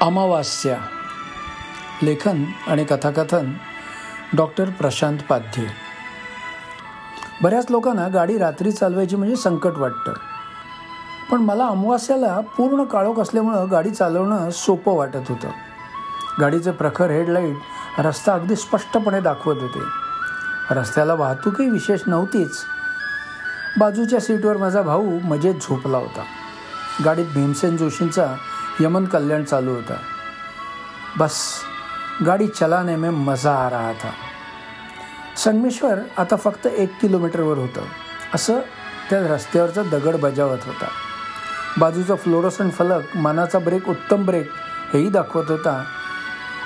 अमावास्या. लेखन आणि कथाकथन डॉक्टर प्रशांत पाध्ये. बऱ्याच लोकांना गाडी रात्री चालवायची म्हणजे संकट वाटतं. पण मला अमावास्याला पूर्ण काळोख असल्यामुळं गाडी चालवणं सोपं वाटत होतं. गाडीचे प्रखर हेडलाईट रस्ता अगदी स्पष्टपणे दाखवत होते. रस्त्याला वाहतूकही विशेष नव्हतीच. बाजूच्या सीटवर माझा भाऊ मजेत झोपला होता. गाडीत भीमसेन जोशींचा यमन कल्याण चालू होता। बस गाडी चलाने में मजा आ रहा था। संगमेश्वर आता फक्त एक किलोमीटरवर होतं। असं त्या रस्त्यावरचा दगड बजावत होता। बाजूचा फ्लोरोसन फलक मनाचा ब्रेक उत्तम ब्रेक हेही दाखवत होता।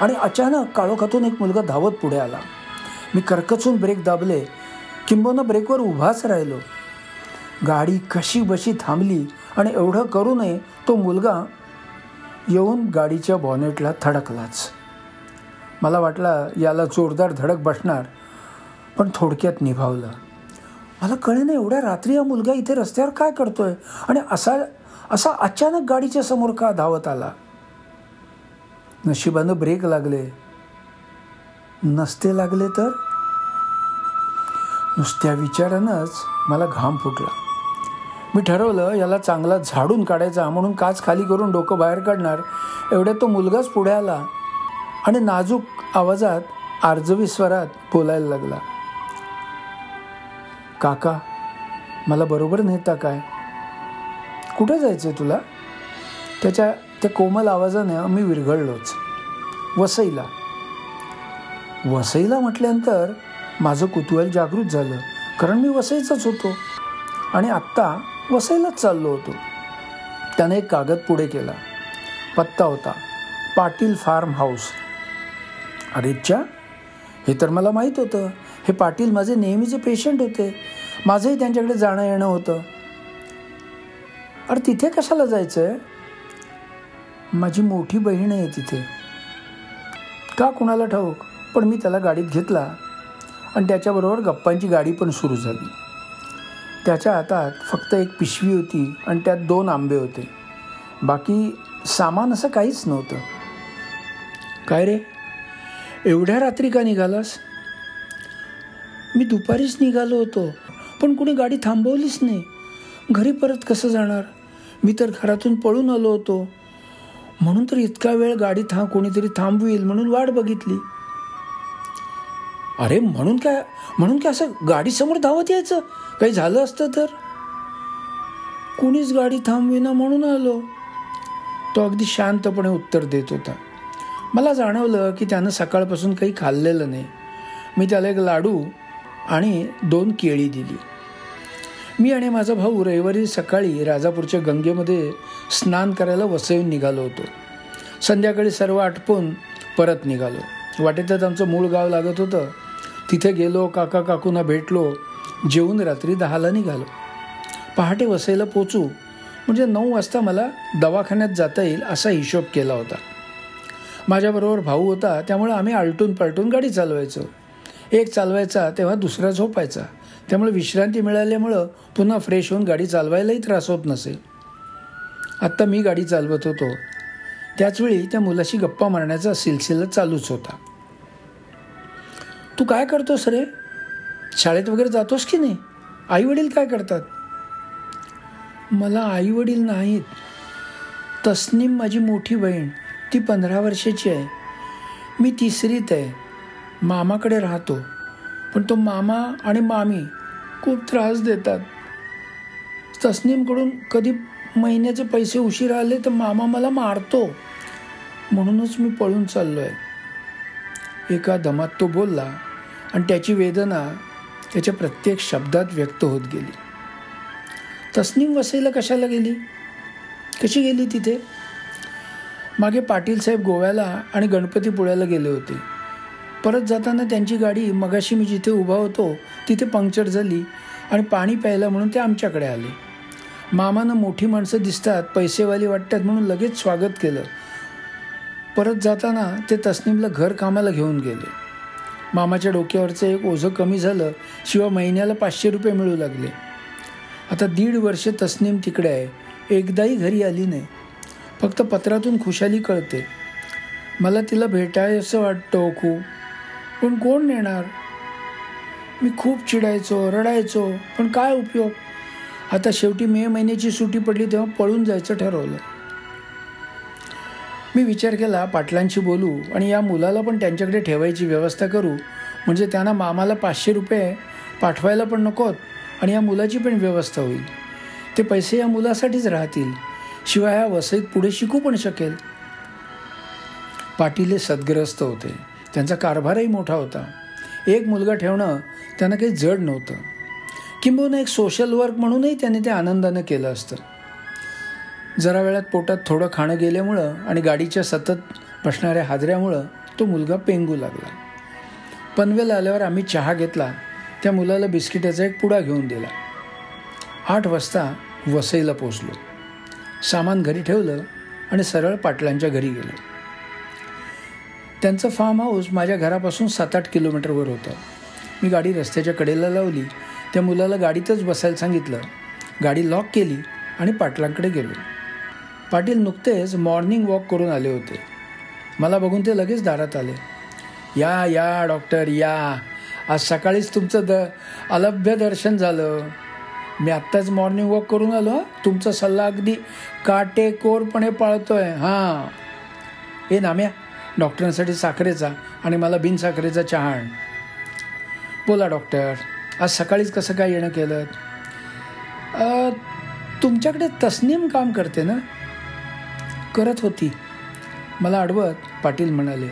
आणि अचानक काळोखातून एक मुलगा धावत पुढे आला। मी कर्कचून ब्रेक दाबले किंबहुना ब्रेकवर उभाच राहिलो। गाडी कशी बशी थांबली आणि एवढं करू नये तो मुलगा येऊन गाडीच्या बॉनेटला थडकलाच. मला वाटला याला जोरदार धडक बसणार पण थोडक्यात निभावलं. मला कळे ना एवढ्या रात्री हा मुलगा इथे रस्त्यावर काय करतोय आणि असा असा अचानक गाडीच्या समोर का धावत आला? नशिबानं ब्रेक लागले. नसते लागले तर? नुसत्या विचारानंच मला घाम फुटला. मी ठरवलं याला चांगला झाडून काढायचा म्हणून काच खाली करून डोकं बाहेर काढणार. एवढ्यात तो मुलगाच पुढे आला आणि नाजूक आवाजात आर्जवी स्वरात बोलायला लागला. काका मला बरोबर नेता काय? कुठे जायचं आहे तुला? त्याच्या त्या कोमल आवाजाने मी विरघळलोच. वसईला. वसईला म्हटल्यानंतर माझं कुतूहल जागृत झालं कारण मी वसईचाच होतो. आणि आत्ता वसईलाच चाललो होतो. त्याने एक कागद पुढे केला. पत्ता होता पाटील फार्म हाऊस. अरेच्या हे तर मला माहीत होतं. हे पाटील माझे नेहमीचे पेशंट होते. माझंही त्यांच्याकडे जाणं येणं होतं. अरे तिथे कशाला जायचं आहे माझी मोठी बहीण आहे तिथे. का कुणाला ठाऊक? पण मी त्याला गाडीत घेतला. आणि त्याच्याबरोबर गप्पांची गाडी पण सुरू झाली. त्याच्या हातात फक्त एक पिशवी होती आणि त्यात दोन आंबे होते. बाकी सामान असं काहीच नव्हतं. काय रे? एवढ्या रात्री का निघालास? मी दुपारीच निघालो होतो पण कुणी गाडी थांबवलीच नाही. घरी परत कसं जाणार? मी तर घरातून पळून आलो होतो. म्हणून तर इतका वेळ गाडी थांब कोणीतरी थांबवील म्हणून वाट बघितली. अरे म्हणून काय म्हणून काय असं गाडीसमोर धावत यायचं? काही झालं असतं तर? कुणीच गाडी थांबविना म्हणून आलो. तो अगदी शांतपणे उत्तर देत होता. मला जाणवलं की त्यानं सकाळपासून काही खाल्लेलं नाही. मी त्याला एक लाडू आणि दोन केळी दिली. मी आणि माझा भाऊ रविवारी सकाळी राजापूरच्या गंगेमध्ये स्नान करायला वसवून निघालो होतो. संध्याकाळी सर्व आटपून परत निघालो. वाटेतच आमचं मूळ गाव लागत होतं. तिथे गेलो काका काकूंना भेटलो जेवून रात्री दहाला निघालो. पहाटे वसईला पोचू म्हणजे नऊ वाजता मला दवाखान्यात जाता येईल असा हिशोब केला होता. माझ्याबरोबर भाऊ होता त्यामुळे आम्ही आलटून पालटून गाडी चालवायचो. एक चालवायचा तेव्हा दुसरा झोपायचा. त्यामुळे विश्रांती मिळाल्यामुळं पुन्हा फ्रेश होऊन गाडी चालवायलाही त्रास होत नसेल. आत्ता मी गाडी चालवत होतो. त्याचवेळी त्या मुलाशी गप्पा मारण्याचा सिलसिला चालूच होता. तू काय करतोस रे? शाळेत वगैरे जातोस की नाही? आई वडील काय करतात? मला आई वडील नाहीत. तस्नीम माझी मोठी बहीण. ती पंधरा वर्षाची आहे. मी तिसरीत आहे. मामाकडे राहतो. पण तो मामा आणि मामी खूप त्रास देतात. तस्नीमकडून कधी महिन्याचे पैसे उशीर आले तर मामा मला मारतो. म्हणूनच मी पळून चाललो आहे एका दमात तो बोलला आणि त्याची वेदना त्याच्या प्रत्येक शब्दात व्यक्त होत गेली. तस्नीम वसईला कशाला गेली? कशी गेली तिथे? मागे पाटील साहेब गोव्याला आणि गणपतीपुळ्याला गेले होते. परत जाताना त्यांची गाडी मगाशी मी जिथे उभा होतो तिथे पंक्चर झाली आणि पाणी प्यायला म्हणून ते आमच्याकडे आले. मामानं मोठी माणसं दिसतात पैसेवाली वाटतात म्हणून लगेच स्वागत केलं. परत जाताना ते तस्नीमला घर कामाला घेऊन गेले. मामाच्या डोक्यावरचं एक ओझं कमी झालं शिवाय महिन्याला पाचशे रुपये मिळू लागले. आता दीड वर्ष तस्नीम तिकडे आहे. एकदाही घरी आली नाही. फक्त पत्रातून खुशाली कळते. मला तिला भेटायचं वाटतं खूप पण कोण नेणार? मी खूप चिडायचो रडायचो पण काय उपयोग? आता शेवटी मे महिन्याची सुट्टी पडली तेव्हा पळून जायचं ठरवलं. मी विचार केला पाटलांशी बोलू आणि या मुलाला पण त्यांच्याकडे ठेवायची व्यवस्था करू. म्हणजे त्यांना मामाला पाचशे रुपये पाठवायला पण नकोत आणि या मुलाची पण व्यवस्था होईल. ते पैसे या मुलासाठीच राहतील. शिवाय ह्या वसईत पुढे शिकू पण शकेल. पाटील हे सद्ग्रस्त होते. त्यांचा कारभारही मोठा होता. एक मुलगा ठेवणं त्यांना काही जड नव्हतं. किंबहुना एक सोशल वर्क म्हणूनही त्यांनी ते आनंदानं केलं असतं. जरा वेळात पोटात थोडं खाणं गेल्यामुळं आणि गाडीच्या सतत बसणाऱ्या हादऱ्यामुळं तो मुलगा पेंगू लागला. पनवेल आल्यावर आम्ही चहा घेतला. त्या मुलाला बिस्किटाचा एक पुडा घेऊन दिला. आठ वाजता वसईला पोचलो सामान घरी ठेवलं आणि सरळ पाटलांच्या घरी गेलो. त्यांचं फार्म हाऊस माझ्या घरापासून सात आठ किलोमीटरवर होतं. मी गाडी रस्त्याच्या कडेला लावली. त्या मुलाला गाडीतच बसायला सांगितलं. गाडी लॉक केली आणि पाटलांकडे गेलो. पाटील नुकतेच मॉर्निंग वॉक करून आले होते. मला बघून ते लगेच दारात आले. या या डॉक्टर या. आज सकाळीच तुमचं द अलभ्य दर्शन झालं. मी आत्ताच मॉर्निंग वॉक करून आलो तुमचा सल्ला अगदी काटेकोरपणे पाळतो आहे हां. हे नाम्या डॉक्टरांसाठी साखरेचा आणि मला बिनसाखरेचा चहा आण. बोला डॉक्टर आज सकाळीच कसं काय येणं केलं? तुमच्याकडे तस्नीम काम करते ना? करत होती. मला अडवत पाटील म्हणाले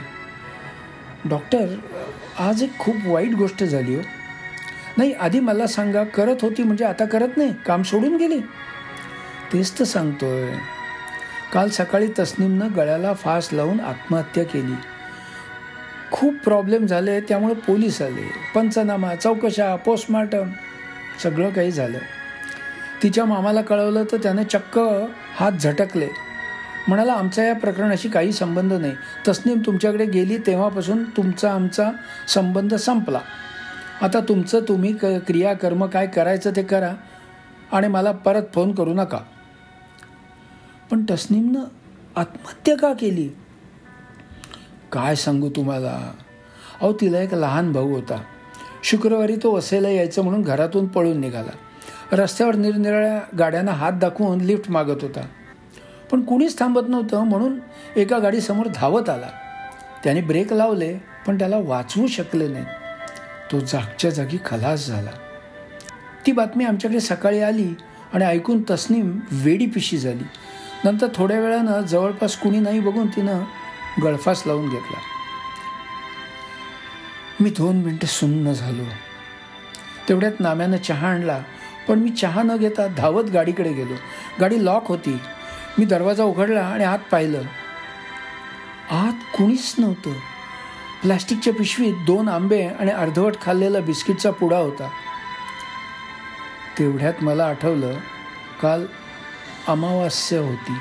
डॉक्टर आज एक खूप वाईट गोष्ट झाली हो. नाही आधी मला सांगा करत होती म्हणजे आता करत नाही काम सोडून गेली? तेच तर सांगतोय. काल सकाळी तस्नीमनं गळ्याला फास लावून आत्महत्या केली. खूप प्रॉब्लेम झाले त्यामुळे पोलीस आले पंचनामा चौकशा पोस्टमार्टम सगळं काही झालं. तिच्या मामाला कळवलं तर त्याने चक्क हात झटकले. म्हणाला आमचा या प्रकरणाशी काही संबंध नाही. तस्नीम तुमच्याकडे गेली तेव्हापासून तुमचा आमचा संबंध संपला. आता तुमचं तुम्ही क क्रियाकर्म काय करायचं ते करा आणि मला परत फोन करू नका. पण तस्नीमनं आत्महत्या का केली? काय सांगू तुम्हाला? अहो तिला एक लहान भाऊ होता. शुक्रवारी तो वसेला यायचं म्हणून घरातून पळून निघाला. रस्त्यावर निरनिराळ्या गाड्यांना हात दाखवून लिफ्ट मागत होता. पण कुणीच थांबत नव्हतं म्हणून एका गाडीसमोर धावत आला. त्याने ब्रेक लावले पण त्याला वाचवू शकले नाही. तो जागच्या जागी खलास झाला. ती बातमी आमच्याकडे सकाळी आली आणि ऐकून तस्नीम वेडी पिशी झाली. नंतर थोड्या वेळानं जवळपास कुणी नाही बघून तिनं गळफास लावून घेतला. मी दोन मिनटं सुन्न झालो. तेवढ्यात नाम्यानं चहा आणला पण मी चहा न घेता धावत गाडीकडे गेलो. गाडी लॉक होती. मी दरवाजा उघडला आणि आत पाहिलं. आत कुणीच नव्हतं. प्लॅस्टिकच्या पिशवीत दोन आंबे आणि अर्धवट खाल्लेला बिस्किटचा पुडा होता. तेवढ्यात मला आठवलं काल अमावास्या होती.